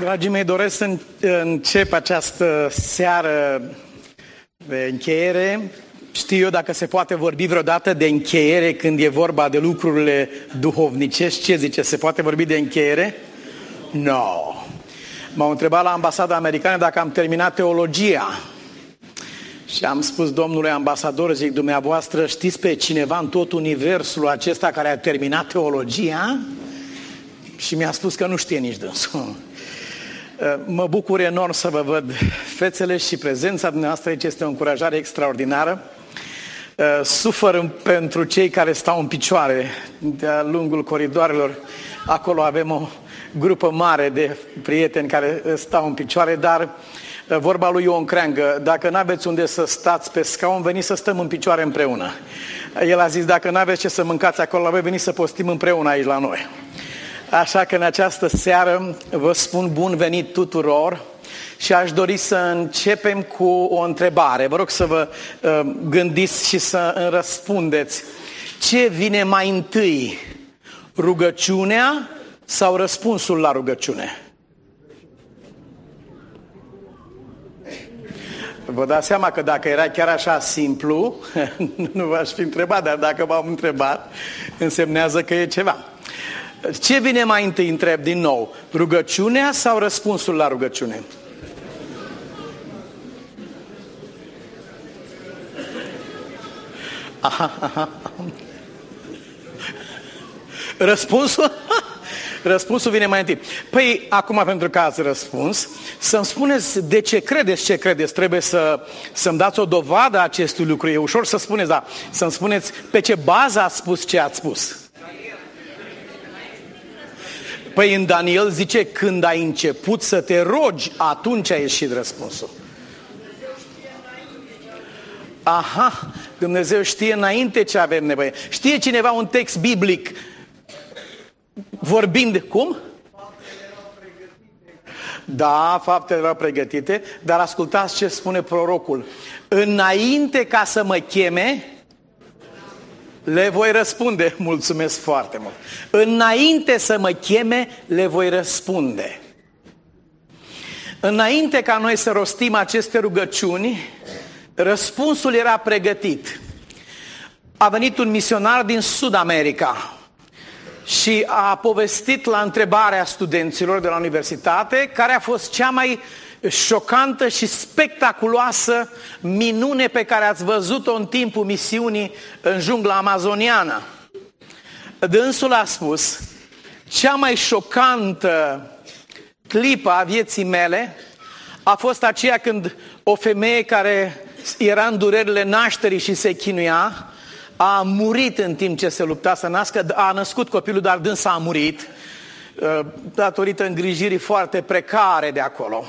Dragii mei, doresc să încep această seară de încheiere. Știu eu dacă se poate vorbi vreodată de încheiere când e vorba de lucrurile duhovnicești. Ce zice? Se poate vorbi de încheiere? No. M-au întrebat la ambasada americană dacă am terminat teologia. Și am spus domnului ambasador, zic, dumneavoastră știți pe cineva în tot universul acesta care a terminat teologia? Și mi-a spus că nu știe nici dânsul. Uh, mă bucur enorm să vă văd fețele și prezența dumneavoastră aici este o încurajare extraordinară. Uh, sufăr pentru cei care stau în picioare de-a lungul coridoarelor. Acolo avem o grupă mare de prieteni care stau în picioare, dar uh, vorba lui Ion Creangă, dacă nu aveți unde să stați pe scaun, veniți să stăm în picioare împreună. El a zis, dacă nu aveți ce să mâncați acolo, voi veni să postim împreună aici la noi. Așa că în această seară vă spun bun venit tuturor și aș dori să începem cu o întrebare. Vă rog să vă uh, gândiți și să răspundeți. Ce vine mai întâi? Rugăciunea sau răspunsul la rugăciune? Vă dați seama că dacă era chiar așa simplu, nu v-aș fi întrebat, dar dacă v-am întrebat, însemnează că e ceva. Ce vine mai întâi, întreb din nou, rugăciunea sau răspunsul la rugăciune? Aha, aha. Răspunsul? Răspunsul vine mai întâi. Păi, acum, pentru că ați răspuns, să-mi spuneți de ce credeți ce credeți. Trebuie să, să-mi dați o dovadă a acestui lucru. E ușor să spuneți, dar să-mi spuneți pe ce bază ați spus ce ați spus. Păi în Daniel zice, când ai început să te rogi, atunci a ieșit răspunsul. Aha, Dumnezeu știe înainte ce avem nevoie. Știe cineva un text biblic vorbind cum? Da, faptele erau pregătite, dar ascultați ce spune prorocul. Înainte ca să mă cheme, le voi răspunde, mulțumesc foarte mult. Înainte să mă cheme, le voi răspunde. Înainte ca noi să rostim aceste rugăciuni, răspunsul era pregătit. A venit un misionar din Sud America și a povestit la întrebarea studenților de la universitate care a fost cea mai șocantă și spectaculoasă minune pe care ați văzut-o în timpul misiunii în jungla amazoniană. Dânsul a spus, cea mai șocantă clipă a vieții mele a fost aceea când o femeie care era în durerile nașterii și se chinuia, a murit în timp ce se lupta să nască, a născut copilul, dar dânsa a murit uh, datorită îngrijirii foarte precare de acolo.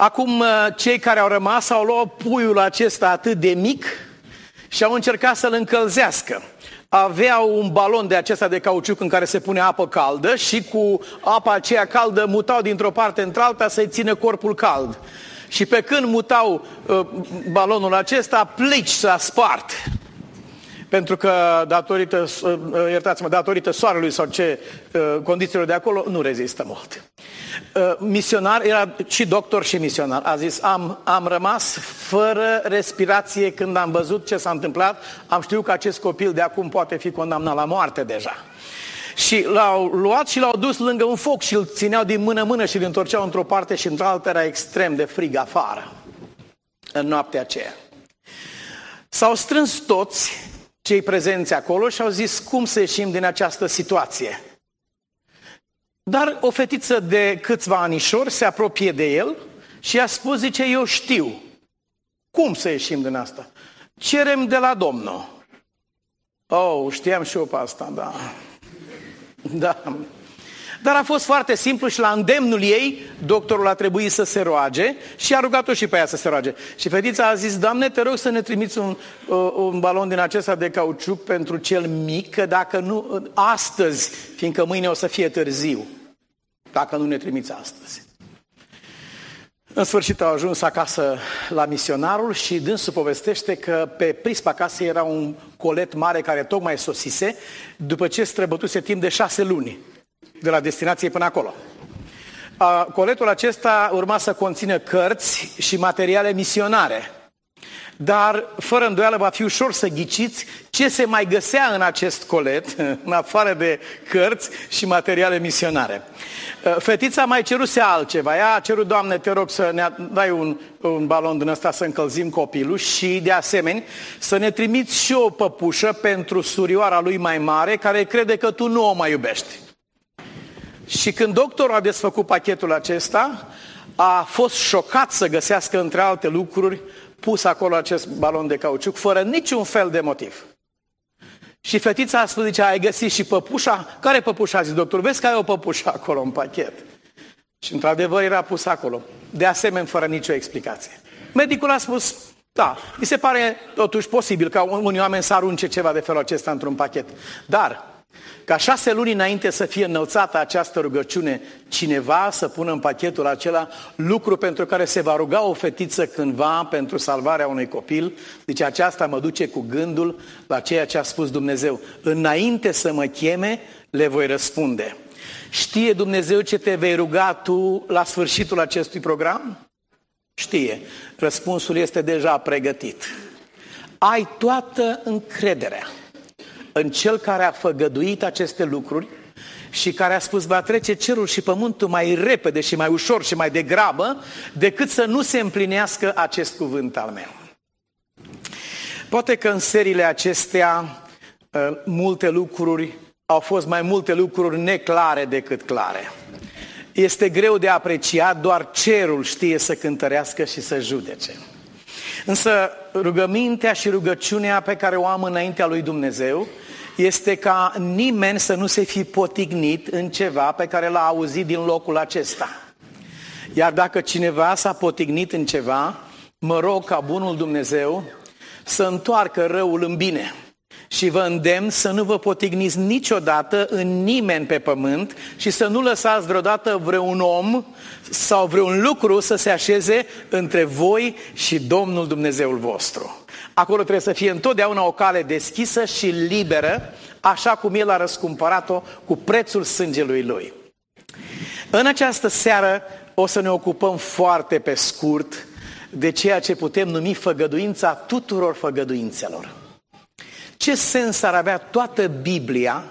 Acum, uh, cei care au rămas au luat puiul acesta atât de mic și au încercat să-l încălzească. Aveau un balon de acesta de cauciuc în care se pune apă caldă și cu apa aceea caldă mutau dintr-o parte într-alta să-i țină corpul cald. Și pe când mutau uh, balonul acesta, plici s-a spart pentru că datorită, uh, iertați-mă, datorită soarelui sau ce uh, condițiilor de acolo, nu rezistă mult. Uh, misionar, era și doctor și misionar, a zis, am, am rămas fără respirație când am văzut ce s-a întâmplat, am știut că acest copil de acum poate fi condamnat la moarte deja. Și l-au luat și l-au dus lângă un foc și îl țineau din mână-mână și îl întorceau într-o parte și într-alta era extrem de frig afară în noaptea aceea. S-au strâns toți cei prezenți acolo și au zis cum să ieșim din această situație. Dar o fetiță de câțiva anișori se apropie de el și a spus, zice, eu știu. Cum să ieșim din asta? Cerem de la Domnul. Oh, știam și eu pe asta, da. Da. Dar a fost foarte simplu și la îndemnul ei, doctorul a trebuit să se roage și a rugat-o și pe ea să se roage. Și fetița a zis, Doamne, te rog să ne trimiți un, uh, un balon din acesta de cauciuc pentru cel mic, că dacă nu, astăzi, fiindcă mâine o să fie târziu, dacă nu ne trimiți astăzi. În sfârșit au ajuns acasă la misionarul și dânsul povestește că pe prispa casei era un colet mare care tocmai sosise după ce străbătuse timp de șase luni de la destinație până acolo. Coletul acesta urma să conțină cărți și materiale misionare. Dar, fără îndoială, va fi ușor să ghiciți ce se mai găsea în acest colet, în afară de cărți și materiale misionare. Fetița mai ceruse altceva. Ea a cerut, Doamne, te rog să ne dai un, un balon din ăsta să încălzim copilul și, de asemenea, să ne trimiți și o păpușă pentru surioara lui mai mare, care crede că tu nu o mai iubești. Și când doctorul a desfăcut pachetul acesta, a fost șocat să găsească, între alte lucruri, pus acolo acest balon de cauciuc, fără niciun fel de motiv. Și fetița a spus, zice, ai găsit și păpușa? Care păpușa? Zis doctor, vezi că ai o păpușă acolo în pachet. Și într-adevăr era pus acolo. De asemenea, fără nicio explicație. Medicul a spus, da, mi se pare totuși posibil ca unii oameni să arunce ceva de felul acesta într-un pachet. Dar ca șase luni înainte să fie înălțată această rugăciune, cineva să pună în pachetul acela lucru pentru care se va ruga o fetiță cândva pentru salvarea unui copil, deci aceasta mă duce cu gândul la ceea ce a spus Dumnezeu. Înainte să mă cheme, le voi răspunde. Știe Dumnezeu ce te vei ruga tu la sfârșitul acestui program? Știe. Răspunsul este deja pregătit. Ai toată încrederea în cel care a făgăduit aceste lucruri și care a spus va trece cerul și pământul mai repede și mai ușor și mai degrabă decât să nu se împlinească acest cuvânt al meu. Poate că în seriile acestea ă, multe lucruri au fost mai multe lucruri neclare decât clare. Este greu de apreciat, doar cerul știe să cântărească și să judece. Însă rugămintea și rugăciunea pe care o am înaintea lui Dumnezeu este ca nimeni să nu se fi potignit în ceva pe care l-a auzit din locul acesta. Iar dacă cineva s-a potignit în ceva, mă rog ca bunul Dumnezeu să întoarcă răul în bine. Și vă îndemn să nu vă potigniți niciodată în nimeni pe pământ și să nu lăsați vreodată vreun om sau vreun lucru să se așeze între voi și Domnul Dumnezeul vostru. Acolo trebuie să fie întotdeauna o cale deschisă și liberă, așa cum El a răscumpărat-o cu prețul sângelui Lui. În această seară o să ne ocupăm foarte pe scurt de ceea ce putem numi făgăduința tuturor făgăduințelor. Ce sens ar avea toată Biblia?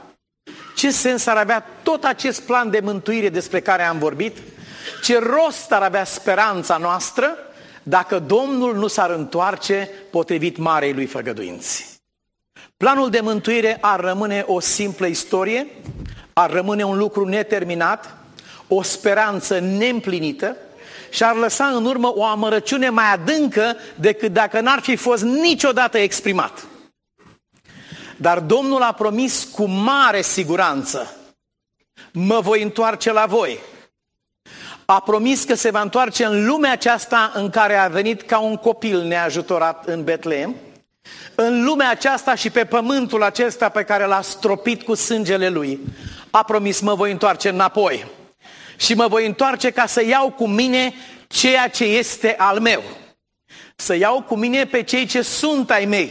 Ce sens ar avea tot acest plan de mântuire despre care am vorbit? Ce rost ar avea speranța noastră dacă Domnul nu s-ar întoarce potrivit marei lui făgăduinți. Planul de mântuire ar rămâne o simplă istorie, ar rămâne un lucru neterminat, o speranță neîmplinită și ar lăsa în urmă o amărăciune mai adâncă decât dacă n-ar fi fost niciodată exprimat. Dar Domnul a promis cu mare siguranță, mă voi întoarce la voi a promis că se va întoarce în lumea aceasta în care a venit ca un copil neajutorat în Betlehem, în lumea aceasta și pe pământul acesta pe care l-a stropit cu sângele lui. A promis, mă voi întoarce înapoi și mă voi întoarce ca să iau cu mine ceea ce este al meu. Să iau cu mine pe cei ce sunt ai mei.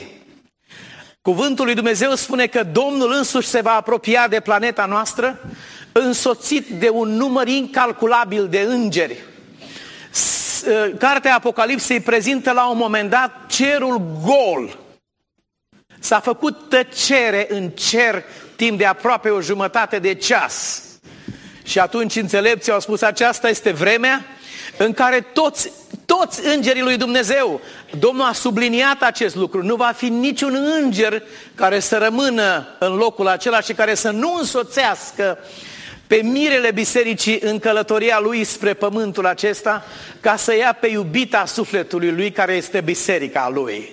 Cuvântul lui Dumnezeu spune că Domnul însuși se va apropia de planeta noastră însoțit de un număr incalculabil de îngeri. Ă, Cartea Apocalipsei prezintă la un moment dat cerul gol. S-a făcut tăcere în cer timp de aproape o jumătate de ceas. Și atunci înțelepții au spus, aceasta este vremea în care toți, toți îngerii lui Dumnezeu, Domnul a subliniat acest lucru, nu va fi niciun înger care să rămână în locul acela și care să nu însoțească pe mirele bisericii în călătoria lui spre pământul acesta, ca să ia pe iubita sufletului lui care este biserica lui.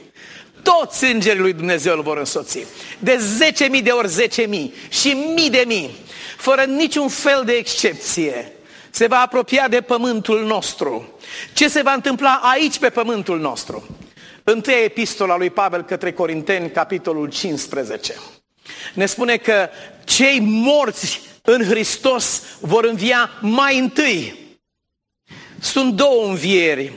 Toți îngerii lui Dumnezeu îl vor însoți. De 10.000 de ori 10.000 și mii de mii, fără niciun fel de excepție, se va apropia de pământul nostru. Ce se va întâmpla aici pe pământul nostru? Întâia epistola lui Pavel către Corinteni, capitolul 15. Ne spune că cei morți în Hristos vor învia mai întâi. Sunt două învieri.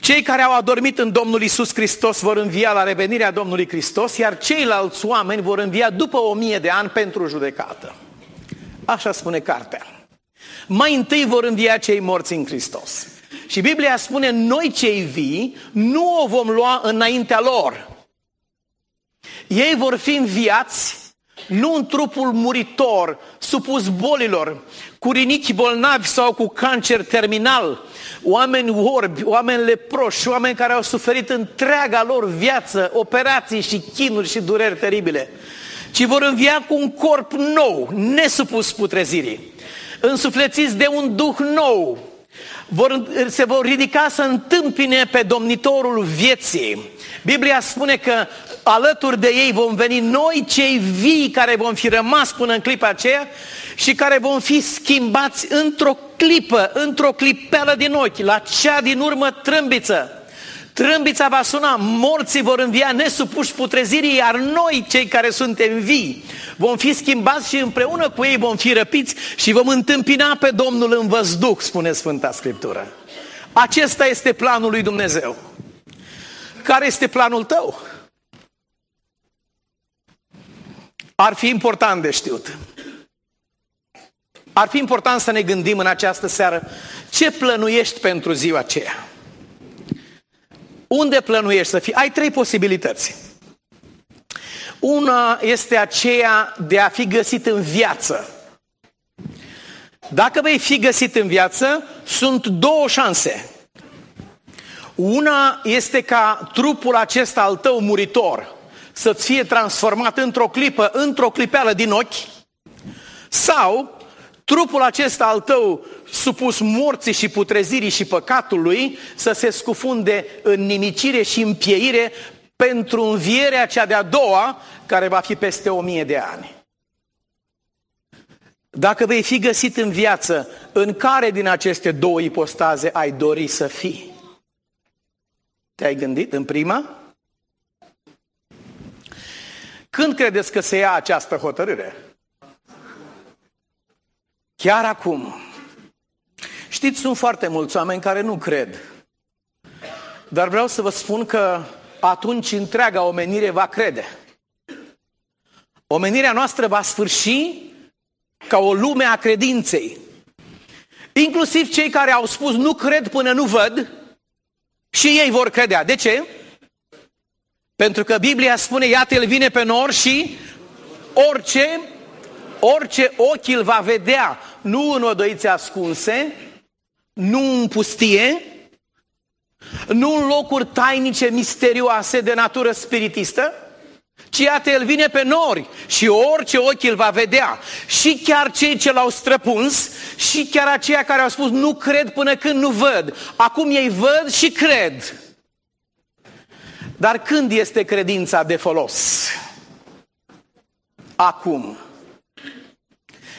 Cei care au adormit în Domnul Isus Hristos vor învia la revenirea Domnului Hristos, iar ceilalți oameni vor învia după o mie de ani pentru judecată. Așa spune cartea. Mai întâi vor învia cei morți în Hristos. Și Biblia spune, noi cei vii nu o vom lua înaintea lor. Ei vor fi înviați nu în trupul muritor, supus bolilor, cu rinichi bolnavi sau cu cancer terminal, oameni orbi, oameni leproși, oameni care au suferit întreaga lor viață, operații și chinuri și dureri teribile, ci vor învia cu un corp nou, nesupus putrezirii, însuflețiți de un duh nou, vor, se vor ridica să întâmpine pe domnitorul vieții. Biblia spune că alături de ei vom veni noi cei vii care vom fi rămas până în clipa aceea și care vom fi schimbați într-o clipă, într-o clipeală din ochi, la cea din urmă trâmbiță. Trâmbița va suna, morții vor învia nesupuși putrezirii, iar noi, cei care suntem vii, vom fi schimbați și împreună cu ei vom fi răpiți și vom întâmpina pe Domnul în văzduh, spune Sfânta Scriptură. Acesta este planul lui Dumnezeu. Care este planul tău? Ar fi important de știut. Ar fi important să ne gândim în această seară ce plănuiești pentru ziua aceea. Unde plănuiești să fii? Ai trei posibilități. Una este aceea de a fi găsit în viață. Dacă vei fi găsit în viață, sunt două șanse. Una este ca trupul acesta al tău muritor să-ți fie transformat într-o clipă, într-o clipeală din ochi, sau trupul acesta al tău supus morții și putrezirii și păcatului să se scufunde în nimicire și în pieire pentru învierea cea de-a doua, care va fi peste o mie de ani. Dacă vei fi găsit în viață, în care din aceste două ipostaze ai dori să fii? Te-ai gândit în prima? Când credeți că se ia această hotărâre? Chiar acum. Știți, sunt foarte mulți oameni care nu cred. Dar vreau să vă spun că atunci întreaga omenire va crede. Omenirea noastră va sfârși ca o lume a credinței. Inclusiv cei care au spus nu cred până nu văd și ei vor credea. De ce? Pentru că Biblia spune, iată, El vine pe nor și orice, orice ochi îl va vedea, nu în odăițe ascunse, nu în pustie, nu în locuri tainice, misterioase de natură spiritistă, ci iată, El vine pe nori și orice ochi îl va vedea. Și chiar cei ce l-au străpuns și chiar aceia care au spus nu cred până când nu văd. Acum ei văd și cred. Dar când este credința de folos? Acum.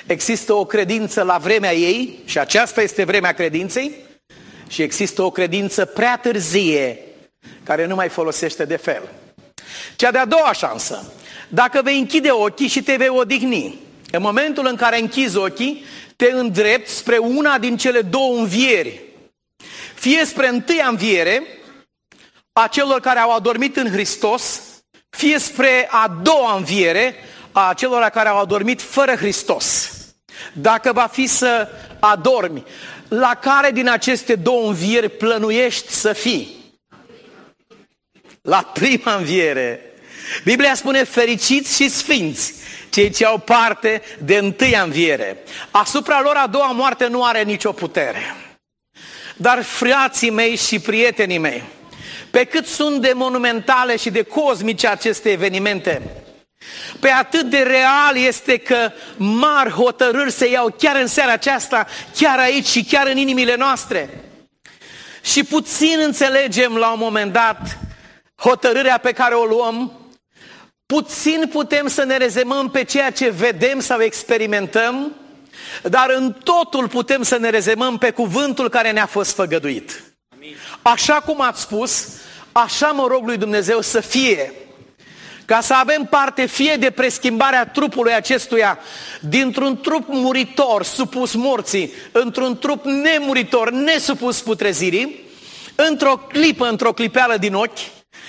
Există o credință la vremea ei și aceasta este vremea credinței și există o credință prea târzie care nu mai folosește de fel. Cea de-a doua șansă, dacă vei închide ochii și te vei odihni, în momentul în care închizi ochii, te îndrepti spre una din cele două învieri. Fie spre întâia înviere, a celor care au adormit în Hristos, fie spre a doua înviere a celor care au adormit fără Hristos. Dacă va fi să adormi, la care din aceste două învieri plănuiești să fii? La prima înviere. Biblia spune fericiți și sfinți, cei ce au parte de întâia înviere. Asupra lor a doua moarte nu are nicio putere. Dar frații mei și prietenii mei, pe cât sunt de monumentale și de cosmice aceste evenimente, pe atât de real este că mari hotărâri se iau chiar în seara aceasta, chiar aici și chiar în inimile noastre. Și puțin înțelegem la un moment dat hotărârea pe care o luăm, puțin putem să ne rezemăm pe ceea ce vedem sau experimentăm, dar în totul putem să ne rezemăm pe cuvântul care ne-a fost făgăduit. Așa cum ați spus, așa mă rog lui Dumnezeu să fie. Ca să avem parte fie de preschimbarea trupului acestuia dintr-un trup muritor, supus morții, într-un trup nemuritor, nesupus putrezirii, într-o clipă, într-o clipeală din ochi,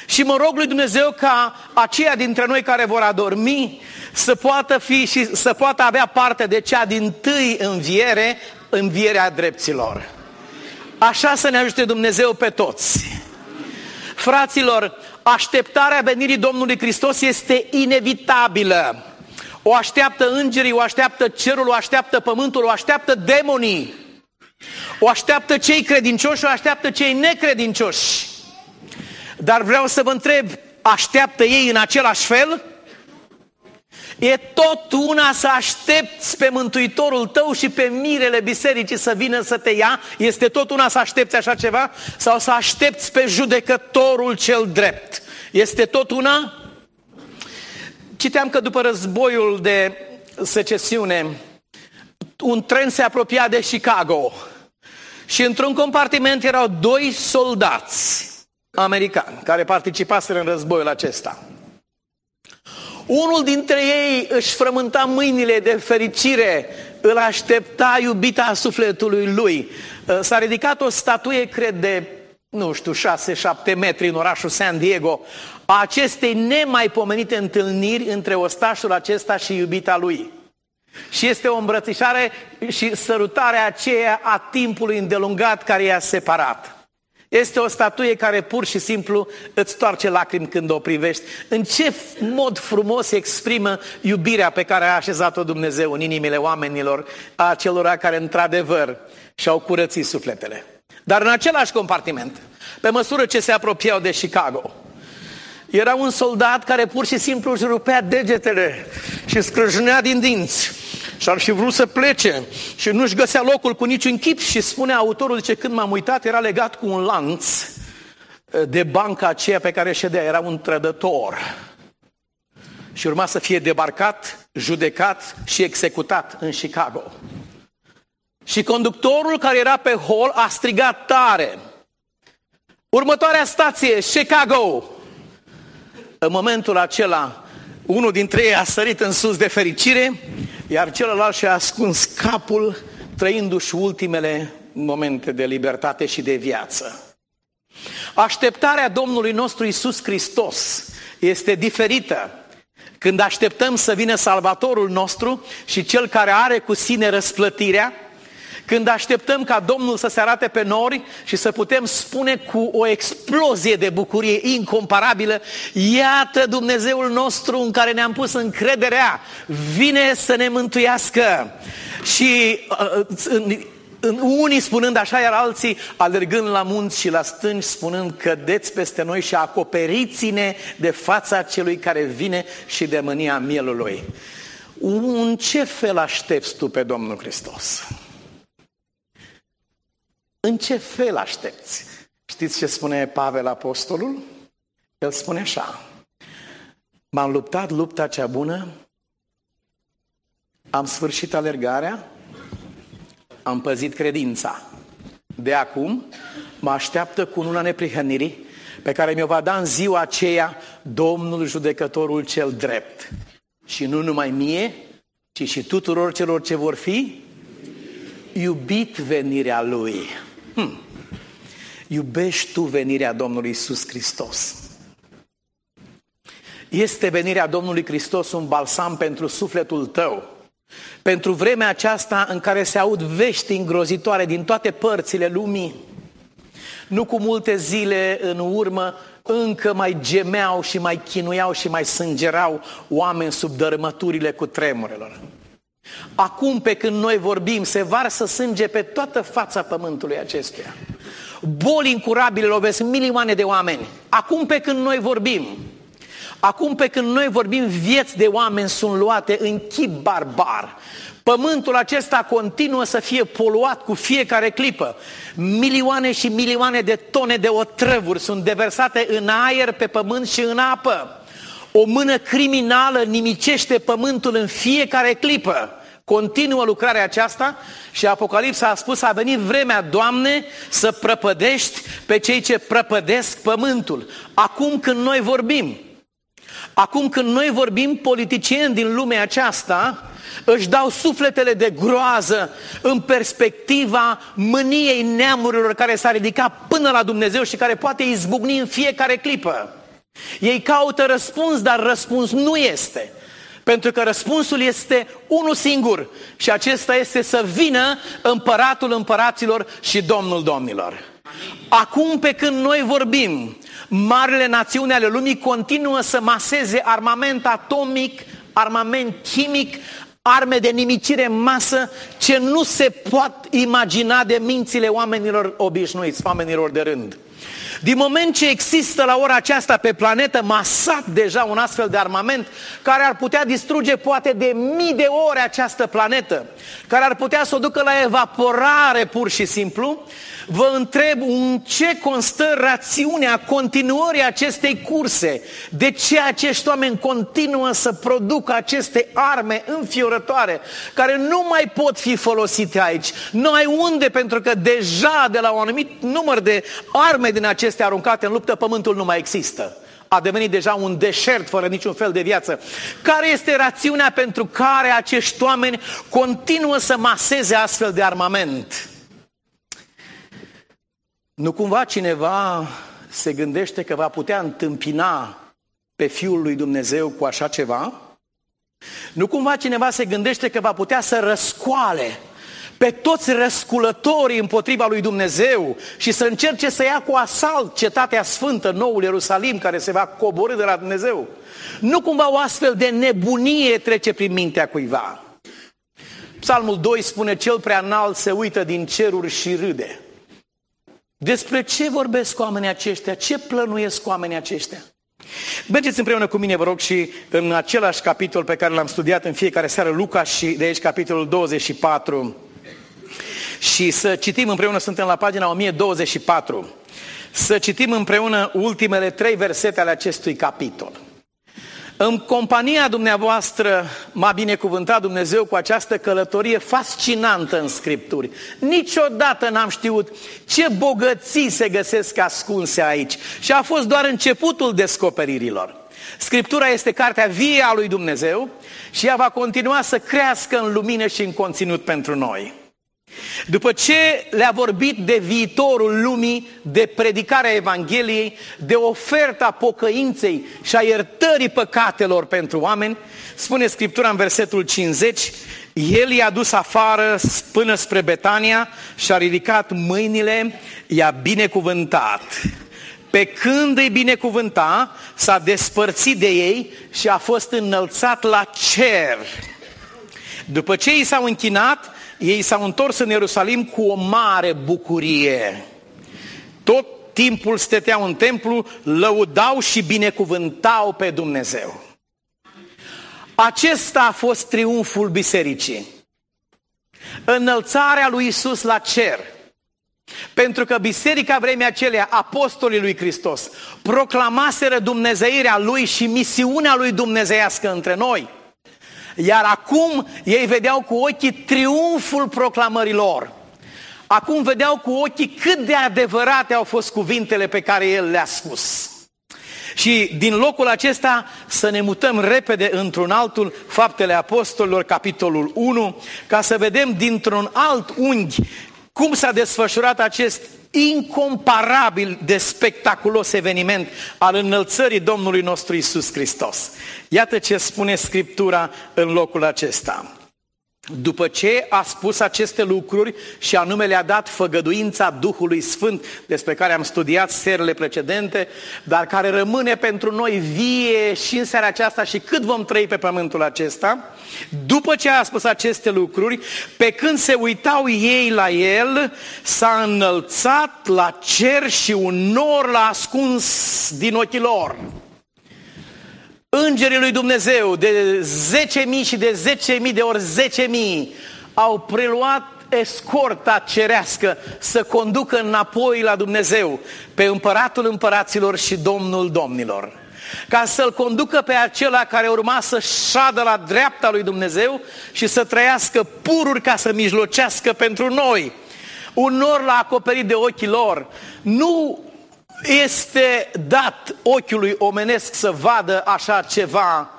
și mă rog lui Dumnezeu ca aceia dintre noi care vor adormi să poată fi și să poată avea parte de cea din tâi înviere învierea dreptilor. Așa să ne ajute Dumnezeu pe toți. Fraților, așteptarea venirii Domnului Hristos este inevitabilă. O așteaptă îngerii, o așteaptă cerul, o așteaptă pământul, o așteaptă demonii. O așteaptă cei credincioși, o așteaptă cei necredincioși. Dar vreau să vă întreb, așteaptă ei în același fel? E tot una să aștepți pe Mântuitorul tău și pe mirele bisericii să vină să te ia? Este tot una să aștepți așa ceva? Sau să aștepți pe judecătorul cel drept? Este tot una? Citeam că după războiul de secesiune, un tren se apropia de Chicago și într-un compartiment erau doi soldați americani care participaseră în războiul acesta. Unul dintre ei își frământa mâinile de fericire, îl aștepta iubita sufletului lui. S-a ridicat o statuie, cred, de, nu știu, 6-7 metri în orașul San Diego, a acestei nemaipomenite întâlniri între ostașul acesta și iubita lui. Și este o îmbrățișare și sărutarea aceea a timpului îndelungat care i-a separat. Este o statuie care pur și simplu îți toarce lacrimi când o privești. În ce mod frumos exprimă iubirea pe care a așezat-o Dumnezeu în inimile oamenilor, a celor care într-adevăr și-au curățit sufletele. Dar în același compartiment, pe măsură ce se apropiau de Chicago, era un soldat care pur și simplu își rupea degetele și scrâșnea din dinți și ar fi vrut să plece și nu-și găsea locul cu niciun chip și spune autorul, zice, când m-am uitat, era legat cu un lanț eh, de banca aceea pe care ședea, era un trădător. Și urma să fie debarcat, judecat și executat în Chicago. Și conductorul care era pe hol a strigat tare. Următoarea stație, Chicago. În momentul acela, unul dintre ei a sărit în sus de fericire, iar celălalt și-a ascuns capul, trăindu-și ultimele momente de libertate și de viață. Așteptarea Domnului nostru Isus Hristos este diferită când așteptăm să vină Salvatorul nostru și Cel care are cu sine răsplătirea, când așteptăm ca Domnul să se arate pe nori și să putem spune cu o explozie de bucurie incomparabilă, iată Dumnezeul nostru în care ne-am pus încrederea, vine să ne mântuiască. Și uh, unii spunând așa, iar alții alergând la munți și la stânci, spunând cădeți peste noi și acoperiți-ne de fața celui care vine și de mânia mielului. În ce fel aștepți tu pe Domnul Hristos? În ce fel aștepți? Știți ce spune Pavel Apostolul? El spune așa, m-am luptat lupta cea bună, am sfârșit alergarea, am păzit credința. De acum mă așteaptă cu una neprihănirii pe care mi-o va da în ziua aceea Domnul judecătorul cel drept. Și nu numai mie, ci și tuturor celor ce vor fi iubit venirea Lui. Hmm. Iubești tu venirea Domnului Isus Hristos? Este venirea Domnului Hristos un balsam pentru sufletul tău? Pentru vremea aceasta în care se aud vești îngrozitoare din toate părțile lumii, nu cu multe zile în urmă, încă mai gemeau și mai chinuiau și mai sângerau oameni sub dărâmăturile cu tremurelor. Acum pe când noi vorbim, se varsă sânge pe toată fața pământului acestuia. Boli incurabile lovesc milioane de oameni. Acum pe când noi vorbim, acum pe când noi vorbim, vieți de oameni sunt luate în chip barbar. Pământul acesta continuă să fie poluat cu fiecare clipă. Milioane și milioane de tone de otrăvuri sunt deversate în aer, pe pământ și în apă. O mână criminală nimicește pământul în fiecare clipă. Continuă lucrarea aceasta și Apocalipsa a spus a venit vremea, Doamne, să prăpădești pe cei ce prăpădesc pământul. Acum când noi vorbim, acum când noi vorbim, politicieni din lumea aceasta își dau sufletele de groază în perspectiva mâniei neamurilor care s-a ridicat până la Dumnezeu și care poate izbucni în fiecare clipă. Ei caută răspuns, dar răspuns nu este. Pentru că răspunsul este unul singur și acesta este să vină împăratul împăraților și domnul domnilor. Acum pe când noi vorbim, marile națiuni ale lumii continuă să maseze armament atomic, armament chimic, arme de nimicire în masă ce nu se pot imagina de mințile oamenilor obișnuiți, oamenilor de rând. Din moment ce există la ora aceasta pe planetă masat deja un astfel de armament care ar putea distruge poate de mii de ore această planetă, care ar putea să o ducă la evaporare pur și simplu, vă întreb în ce constă rațiunea continuării acestei curse? De ce acești oameni continuă să producă aceste arme înfiorătoare care nu mai pot fi folosite aici? Nu ai unde pentru că deja de la un anumit număr de arme din acestea aruncate în luptă, pământul nu mai există a devenit deja un deșert fără niciun fel de viață. Care este rațiunea pentru care acești oameni continuă să maseze astfel de armament? Nu cumva cineva se gândește că va putea întâmpina pe Fiul lui Dumnezeu cu așa ceva? Nu cumva cineva se gândește că va putea să răscoale pe toți răsculătorii împotriva lui Dumnezeu și să încerce să ia cu asalt cetatea sfântă, noul Ierusalim, care se va coborâ de la Dumnezeu? Nu cumva o astfel de nebunie trece prin mintea cuiva? Psalmul 2 spune, cel prea înalt se uită din ceruri și râde. Despre ce vorbesc oamenii aceștia? Ce plănuiesc oamenii aceștia? Mergeți împreună cu mine, vă rog, și în același capitol pe care l-am studiat în fiecare seară, Luca și de aici capitolul 24. Și să citim împreună, suntem la pagina 1024, să citim împreună ultimele trei versete ale acestui capitol. În compania dumneavoastră m-a binecuvântat Dumnezeu cu această călătorie fascinantă în Scripturi. Niciodată n-am știut ce bogății se găsesc ascunse aici. Și a fost doar începutul descoperirilor. Scriptura este cartea vie a lui Dumnezeu și ea va continua să crească în lumină și în conținut pentru noi. După ce le-a vorbit de viitorul lumii, de predicarea Evangheliei, de oferta pocăinței și a iertării păcatelor pentru oameni, spune Scriptura în versetul 50, el i-a dus afară până spre Betania și a ridicat mâinile, i-a binecuvântat. Pe când îi binecuvânta, s-a despărțit de ei și a fost înălțat la cer. După ce i s-au închinat, ei s-au întors în Ierusalim cu o mare bucurie. Tot timpul stăteau în templu, lăudau și binecuvântau pe Dumnezeu. Acesta a fost triumful bisericii. Înălțarea lui Isus la cer. Pentru că biserica vremea acelea, apostolii lui Hristos, proclamaseră dumnezeirea lui și misiunea lui dumnezeiască între noi. Iar acum ei vedeau cu ochii triumful proclamărilor. Acum vedeau cu ochii cât de adevărate au fost cuvintele pe care el le-a spus. Și din locul acesta să ne mutăm repede într-un altul, Faptele Apostolilor, capitolul 1, ca să vedem dintr-un alt unghi cum s-a desfășurat acest incomparabil de spectaculos eveniment al înălțării Domnului nostru Isus Hristos. Iată ce spune Scriptura în locul acesta. După ce a spus aceste lucruri și anume le-a dat făgăduința Duhului Sfânt, despre care am studiat serile precedente, dar care rămâne pentru noi vie și în seara aceasta și cât vom trăi pe pământul acesta, după ce a spus aceste lucruri, pe când se uitau ei la el, s-a înălțat la cer și un nor l-a ascuns din ochii lor. Îngerii lui Dumnezeu de 10.000 și de 10.000 de ori 10.000 au preluat escorta cerească să conducă înapoi la Dumnezeu pe împăratul împăraților și domnul domnilor. Ca să-l conducă pe acela care urma să șadă la dreapta lui Dumnezeu și să trăiască pururi ca să mijlocească pentru noi. Un nor l-a acoperit de ochii lor. Nu este dat ochiului omenesc să vadă așa ceva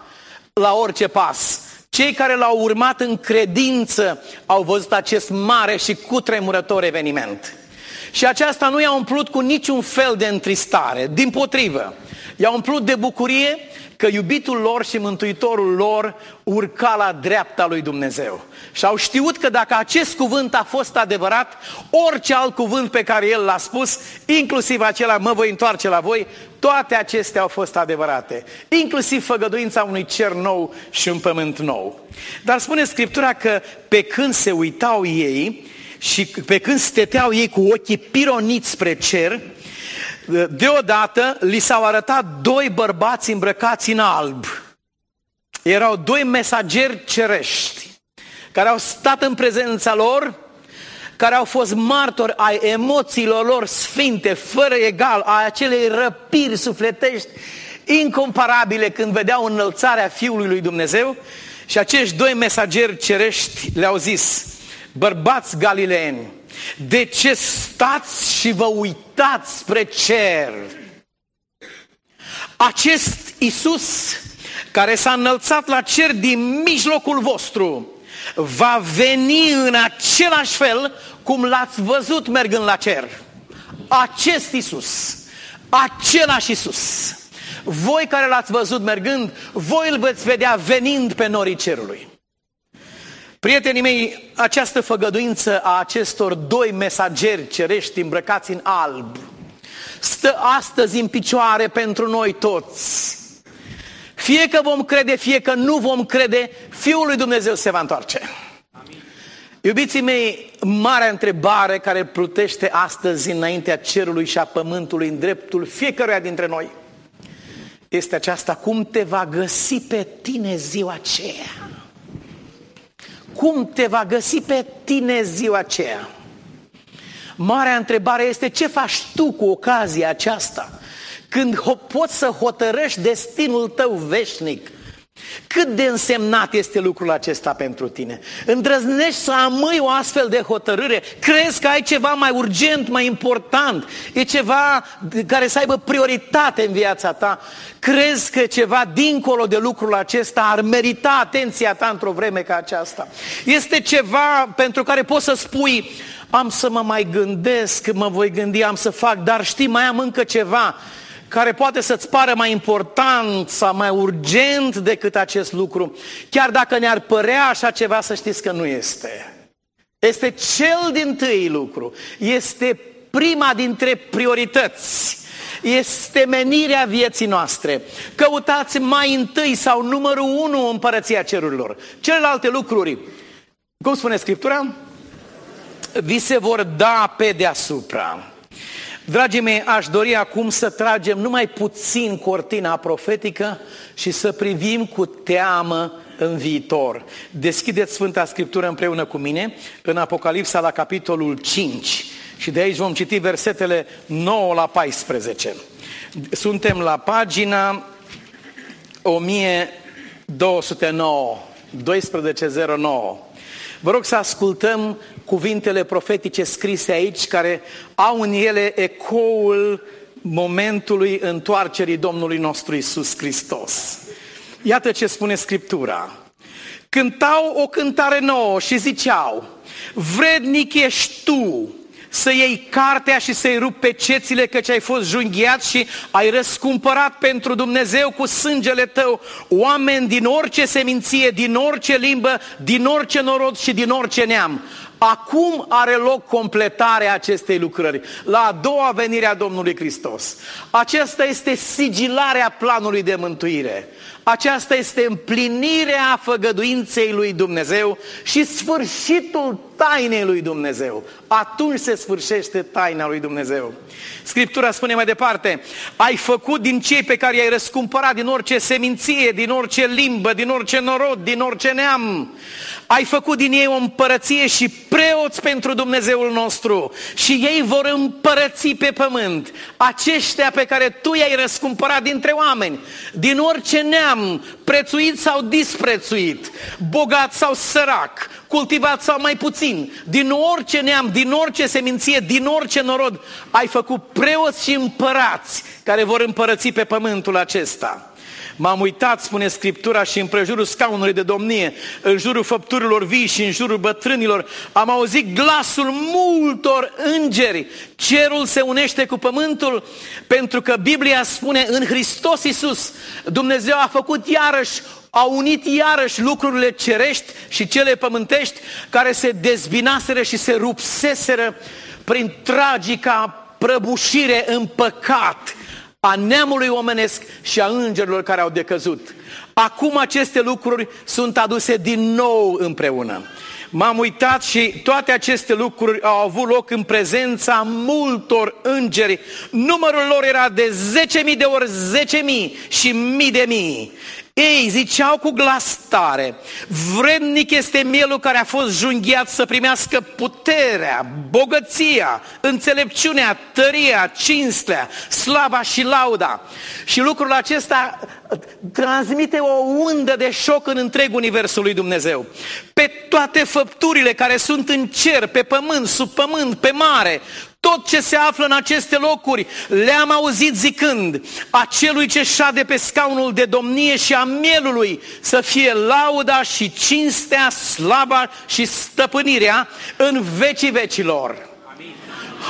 la orice pas. Cei care l-au urmat în credință au văzut acest mare și cutremurător eveniment. Și aceasta nu i-a umplut cu niciun fel de întristare, din potrivă. I-a umplut de bucurie că iubitul lor și mântuitorul lor urca la dreapta lui Dumnezeu. Și au știut că dacă acest cuvânt a fost adevărat, orice alt cuvânt pe care el l-a spus, inclusiv acela mă voi întoarce la voi, toate acestea au fost adevărate. Inclusiv făgăduința unui cer nou și un pământ nou. Dar spune Scriptura că pe când se uitau ei și pe când steteau ei cu ochii pironiți spre cer, deodată li s-au arătat doi bărbați îmbrăcați în alb. Erau doi mesageri cerești care au stat în prezența lor, care au fost martori ai emoțiilor lor sfinte, fără egal, a acelei răpiri sufletești incomparabile când vedeau înălțarea Fiului lui Dumnezeu și acești doi mesageri cerești le-au zis, bărbați galileeni, de ce stați și vă uitați spre cer? Acest Isus care s-a înălțat la cer din mijlocul vostru va veni în același fel cum l-ați văzut mergând la cer. Acest Isus, același Isus. Voi care l-ați văzut mergând, voi îl veți vedea venind pe norii cerului. Prietenii mei, această făgăduință a acestor doi mesageri cerești îmbrăcați în alb stă astăzi în picioare pentru noi toți. Fie că vom crede, fie că nu vom crede, Fiul lui Dumnezeu se va întoarce. Amin. Iubiții mei, marea întrebare care plutește astăzi înaintea cerului și a pământului în dreptul fiecăruia dintre noi este aceasta, cum te va găsi pe tine ziua aceea? Cum te va găsi pe tine ziua aceea. Marea întrebare este ce faci tu cu ocazia aceasta când poți să hotărăști destinul tău veșnic cât de însemnat este lucrul acesta pentru tine? Îndrăznești să amâi o astfel de hotărâre? Crezi că ai ceva mai urgent, mai important? E ceva care să aibă prioritate în viața ta? Crezi că ceva dincolo de lucrul acesta ar merita atenția ta într-o vreme ca aceasta? Este ceva pentru care poți să spui, am să mă mai gândesc, mă voi gândi, am să fac, dar știi, mai am încă ceva care poate să-ți pară mai important sau mai urgent decât acest lucru, chiar dacă ne-ar părea așa ceva, să știți că nu este. Este cel din tâi lucru. Este prima dintre priorități. Este menirea vieții noastre. Căutați mai întâi sau numărul unu împărăția cerurilor. Celelalte lucruri, cum spune Scriptura, vi se vor da pe deasupra. Dragii mei, aș dori acum să tragem numai puțin cortina profetică și să privim cu teamă în viitor. Deschideți Sfânta Scriptură împreună cu mine în Apocalipsa la capitolul 5 și de aici vom citi versetele 9 la 14. Suntem la pagina 1209, 1209. Vă rog să ascultăm cuvintele profetice scrise aici, care au în ele ecoul momentului întoarcerii Domnului nostru Isus Hristos. Iată ce spune Scriptura. Cântau o cântare nouă și ziceau, vrednic ești tu să iei cartea și să-i rupi pe cețile căci ai fost junghiat și ai răscumpărat pentru Dumnezeu cu sângele tău oameni din orice seminție, din orice limbă, din orice norod și din orice neam. Acum are loc completarea acestei lucrări, la a doua venire a Domnului Hristos. Aceasta este sigilarea planului de mântuire. Aceasta este împlinirea făgăduinței lui Dumnezeu și sfârșitul tainei lui Dumnezeu. Atunci se sfârșește taina lui Dumnezeu. Scriptura spune mai departe, ai făcut din cei pe care i-ai răscumpărat din orice seminție, din orice limbă, din orice norod, din orice neam. Ai făcut din ei o împărăție și preoți pentru Dumnezeul nostru și ei vor împărăți pe pământ. Aceștia pe care tu i-ai răscumpărat dintre oameni, din orice neam, prețuit sau disprețuit, bogat sau sărac, cultivat sau mai puțin, din orice neam, din orice seminție, din orice norod, ai făcut preoți și împărați care vor împărăți pe pământul acesta. M-am uitat, spune Scriptura, și în prejurul scaunului de domnie, în jurul făpturilor vii și în jurul bătrânilor, am auzit glasul multor îngeri. Cerul se unește cu pământul, pentru că Biblia spune în Hristos Iisus, Dumnezeu a făcut iarăși a unit iarăși lucrurile cerești și cele pământești care se dezbinaseră și se rupseseră prin tragica prăbușire în păcat a neamului omenesc și a îngerilor care au decăzut. Acum aceste lucruri sunt aduse din nou împreună. M-am uitat și toate aceste lucruri au avut loc în prezența multor îngeri. Numărul lor era de 10.000 de ori 10.000 și mii de mii. Ei ziceau cu glas tare, vrednic este mielul care a fost junghiat să primească puterea, bogăția, înțelepciunea, tăria, cinstea, slava și lauda. Și lucrul acesta transmite o undă de șoc în întreg universul lui Dumnezeu. Pe toate făpturile care sunt în cer, pe pământ, sub pământ, pe mare, tot ce se află în aceste locuri, le-am auzit zicând, acelui ce șade pe scaunul de domnie și a mielului să fie lauda și cinstea, slava și stăpânirea în vecii vecilor.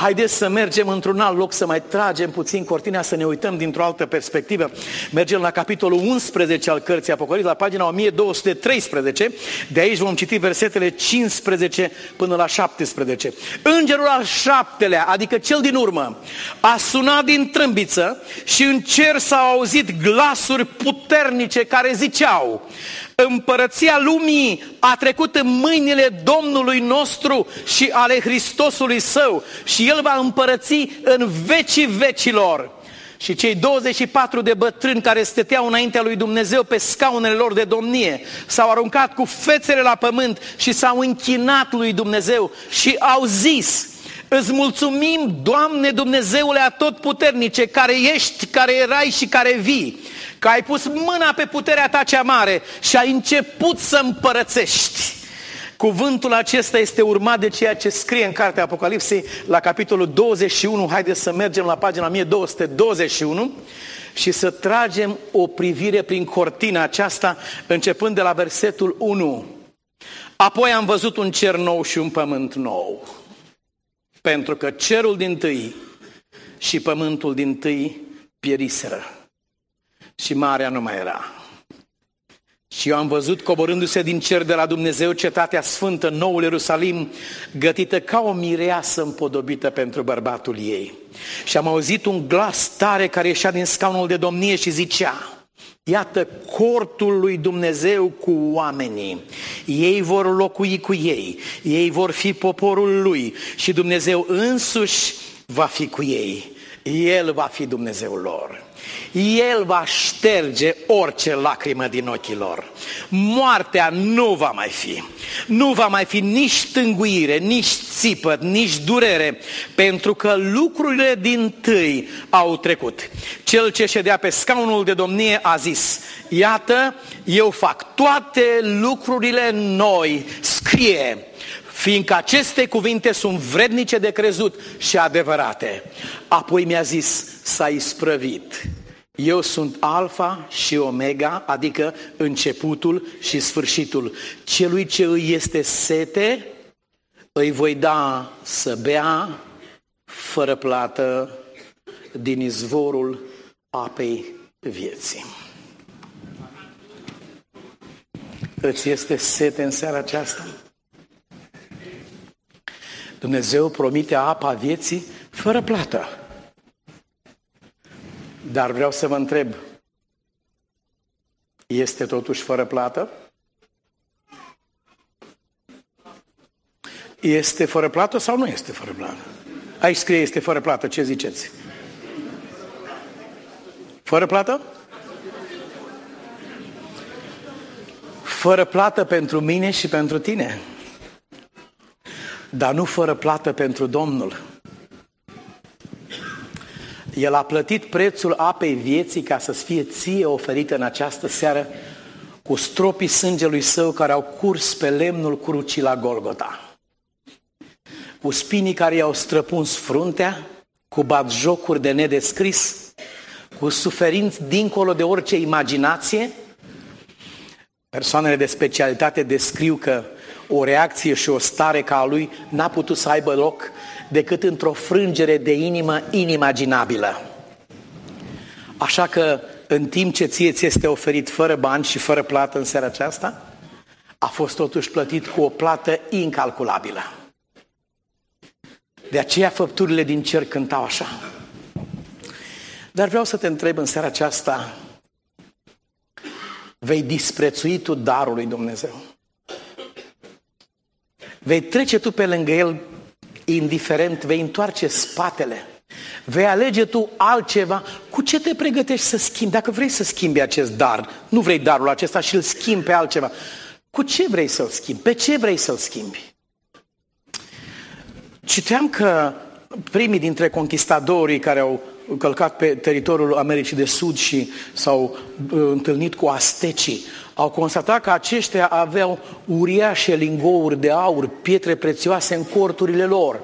Haideți să mergem într-un alt loc, să mai tragem puțin cortina, să ne uităm dintr-o altă perspectivă. Mergem la capitolul 11 al cărții Apocalips, la pagina 1213. De aici vom citi versetele 15 până la 17. Îngerul al șaptelea, adică cel din urmă, a sunat din trâmbiță și în cer s-au auzit glasuri puternice care ziceau Împărăția lumii a trecut în mâinile Domnului nostru și ale Hristosului Său și El va împărăți în vecii vecilor. Și cei 24 de bătrâni care stăteau înaintea lui Dumnezeu pe scaunele lor de domnie s-au aruncat cu fețele la pământ și s-au închinat lui Dumnezeu și au zis, Îți mulțumim, Doamne Dumnezeule atotputernice, care ești, care erai și care vii că ai pus mâna pe puterea ta cea mare și ai început să împărățești. Cuvântul acesta este urmat de ceea ce scrie în cartea Apocalipsei la capitolul 21. Haideți să mergem la pagina 1221 și să tragem o privire prin cortina aceasta, începând de la versetul 1. Apoi am văzut un cer nou și un pământ nou. Pentru că cerul din tâi și pământul din tâi pieriseră și marea nu mai era. Și eu am văzut coborându-se din cer de la Dumnezeu cetatea sfântă, noul Ierusalim, gătită ca o mireasă împodobită pentru bărbatul ei. Și am auzit un glas tare care ieșea din scaunul de domnie și zicea, Iată cortul lui Dumnezeu cu oamenii. Ei vor locui cu ei, ei vor fi poporul lui și Dumnezeu însuși va fi cu ei. El va fi Dumnezeul lor. El va șterge orice lacrimă din ochii lor. Moartea nu va mai fi. Nu va mai fi nici tânguire, nici țipăt, nici durere, pentru că lucrurile din tâi au trecut. Cel ce ședea pe scaunul de domnie a zis, iată, eu fac toate lucrurile noi, scrie, fiindcă aceste cuvinte sunt vrednice de crezut și adevărate. Apoi mi-a zis, s-a isprăvit. Eu sunt alfa și omega, adică începutul și sfârșitul. Celui ce îi este sete, îi voi da să bea fără plată din izvorul apei vieții. Îți este sete în seara aceasta? Dumnezeu promite apa vieții fără plată. Dar vreau să vă întreb, este totuși fără plată? Este fără plată sau nu este fără plată? Aici scrie este fără plată, ce ziceți? Fără plată? Fără plată pentru mine și pentru tine, dar nu fără plată pentru Domnul. El a plătit prețul apei vieții ca să fie ție oferită în această seară cu stropii sângelui său care au curs pe lemnul crucii la Golgota. Cu spinii care i-au străpuns fruntea, cu batjocuri de nedescris, cu suferinți dincolo de orice imaginație, persoanele de specialitate descriu că o reacție și o stare ca a lui n-a putut să aibă loc decât într-o frângere de inimă inimaginabilă. Așa că în timp ce ție ți este oferit fără bani și fără plată în seara aceasta, a fost totuși plătit cu o plată incalculabilă. De aceea făpturile din cer cântau așa. Dar vreau să te întreb în seara aceasta, vei disprețui tu darul lui Dumnezeu? Vei trece tu pe lângă el indiferent, vei întoarce spatele, vei alege tu altceva, cu ce te pregătești să schimbi? Dacă vrei să schimbi acest dar, nu vrei darul acesta și îl schimbi pe altceva, cu ce vrei să-l schimbi? Pe ce vrei să-l schimbi? Citeam că primii dintre conquistadorii care au călcat pe teritoriul Americii de Sud și s-au uh, întâlnit cu astecii, au constatat că aceștia aveau uriașe lingouri de aur, pietre prețioase în corturile lor.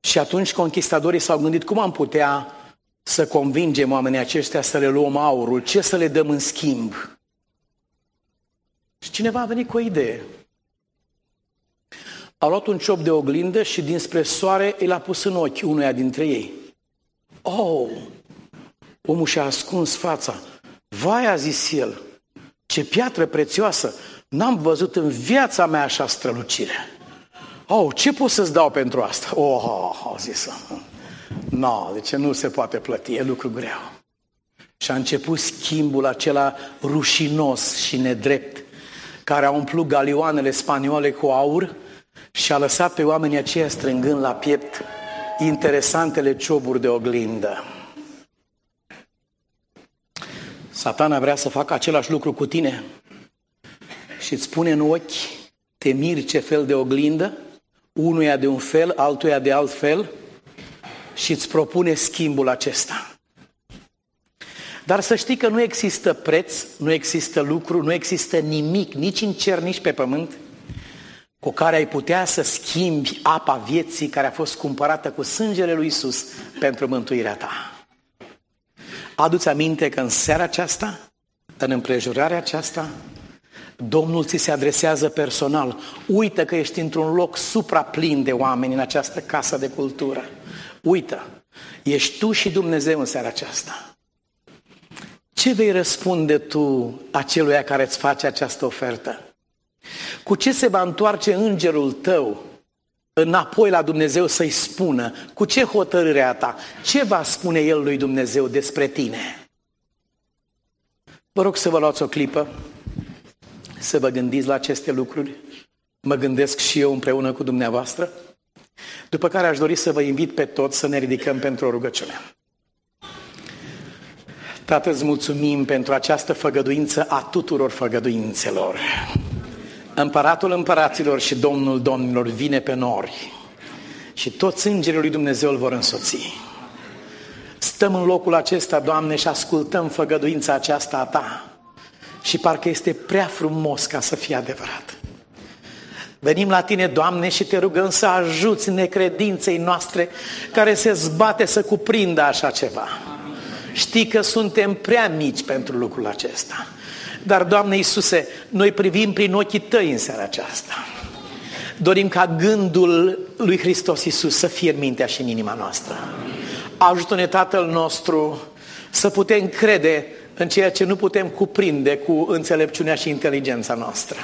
Și atunci conquistadorii s-au gândit cum am putea să convingem oamenii aceștia să le luăm aurul, ce să le dăm în schimb. Și cineva a venit cu o idee. A luat un ciop de oglindă și dinspre soare îl a pus în ochi unuia dintre ei. Oh! Omul și-a ascuns fața. Vai, a zis el, ce piatră prețioasă! N-am văzut în viața mea așa strălucire. Oh, ce pot să-ți dau pentru asta? Oh, a zis Nu, no, de ce nu se poate plăti, e lucru greu. Și a început schimbul acela rușinos și nedrept, care a umplut galioanele spaniole cu aur și a lăsat pe oamenii aceia strângând la piept interesantele cioburi de oglindă. Satana vrea să facă același lucru cu tine și îți pune în ochi, te miri ce fel de oglindă, unuia de un fel, altuia de alt fel și îți propune schimbul acesta. Dar să știi că nu există preț, nu există lucru, nu există nimic, nici în cer, nici pe pământ, cu care ai putea să schimbi apa vieții care a fost cumpărată cu sângele lui Isus pentru mântuirea ta. Aduți aminte că în seara aceasta, în împrejurarea aceasta, Domnul ți se adresează personal. Uită că ești într-un loc supraplin de oameni în această casă de cultură. Uită, ești tu și Dumnezeu în seara aceasta. Ce vei răspunde tu aceluia care îți face această ofertă? Cu ce se va întoarce îngerul tău înapoi la Dumnezeu să-i spună cu ce hotărâre a ta, ce va spune El lui Dumnezeu despre tine. Vă rog să vă luați o clipă, să vă gândiți la aceste lucruri. Mă gândesc și eu împreună cu dumneavoastră. După care aș dori să vă invit pe toți să ne ridicăm pentru o rugăciune. Tată, îți mulțumim pentru această făgăduință a tuturor făgăduințelor. Împăratul împăraților și Domnul domnilor vine pe nori și toți îngerii lui Dumnezeu îl vor însoți. Stăm în locul acesta, Doamne, și ascultăm făgăduința aceasta a Ta și parcă este prea frumos ca să fie adevărat. Venim la Tine, Doamne, și Te rugăm să ajuți necredinței noastre care se zbate să cuprindă așa ceva. Știi că suntem prea mici pentru lucrul acesta. Dar, Doamne Iisuse, noi privim prin ochii Tăi în seara aceasta. Dorim ca gândul lui Hristos Iisus să fie în mintea și în inima noastră. Ajută-ne, Tatăl nostru, să putem crede în ceea ce nu putem cuprinde cu înțelepciunea și inteligența noastră.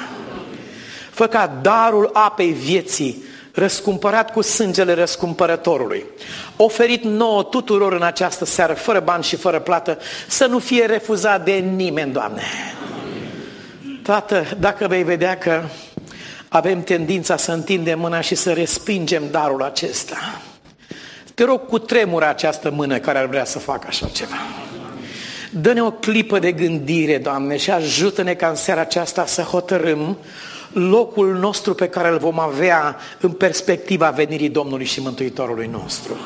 Fă ca darul apei vieții, răscumpărat cu sângele răscumpărătorului, oferit nouă tuturor în această seară, fără bani și fără plată, să nu fie refuzat de nimeni, Doamne. Tată, dacă vei vedea că avem tendința să întindem mâna și să respingem darul acesta, te rog cu tremura această mână care ar vrea să facă așa ceva. Dă-ne o clipă de gândire, Doamne, și ajută-ne ca în seara aceasta să hotărâm locul nostru pe care îl vom avea în perspectiva venirii Domnului și Mântuitorului nostru.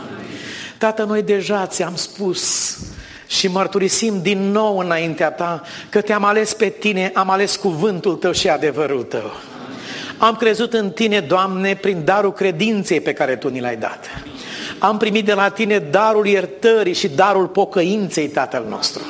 Tată, noi deja ți-am spus și mărturisim din nou înaintea ta că te-am ales pe tine, am ales cuvântul tău și adevărul tău. Am crezut în tine, Doamne, prin darul credinței pe care tu ni l-ai dat. Am primit de la tine darul iertării și darul pocăinței, Tatăl nostru.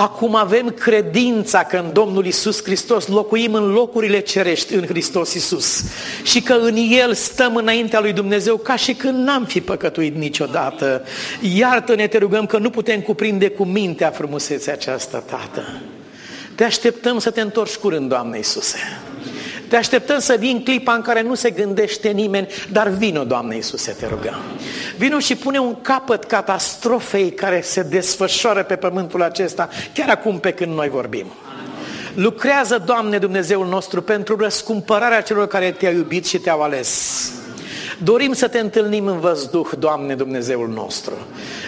Acum avem credința că în Domnul Isus Hristos locuim în locurile cerești în Hristos Isus și că în El stăm înaintea lui Dumnezeu ca și când n-am fi păcătuit niciodată. Iartă-ne, te rugăm că nu putem cuprinde cu mintea frumusețea aceasta, Tată. Te așteptăm să te întorci curând, Doamne Iisuse. Te așteptăm să vii clipa în care nu se gândește nimeni, dar vino, Doamne Iisuse, te rugăm. Vino și pune un capăt catastrofei care se desfășoară pe pământul acesta, chiar acum pe când noi vorbim. Lucrează, Doamne Dumnezeul nostru, pentru răscumpărarea celor care te-au iubit și te-au ales. Dorim să te întâlnim în văzduh, Doamne Dumnezeul nostru.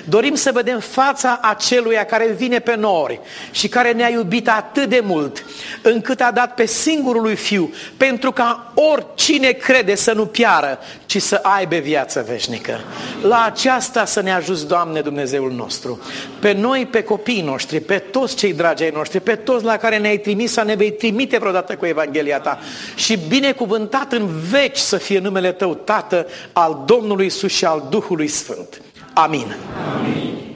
Dorim să vedem fața aceluia care vine pe nori și care ne-a iubit atât de mult, încât a dat pe singurul lui Fiu, pentru ca oricine crede să nu piară, ci să aibă viață veșnică. La aceasta să ne ajut, Doamne Dumnezeul nostru. Pe noi, pe copiii noștri, pe toți cei dragi ai noștri, pe toți la care ne-ai trimis, să ne vei trimite vreodată cu Evanghelia Ta. Și binecuvântat în veci să fie numele Tău, Tată, al Domnului Iisus și al Duhului Sfânt. Amin. Amin.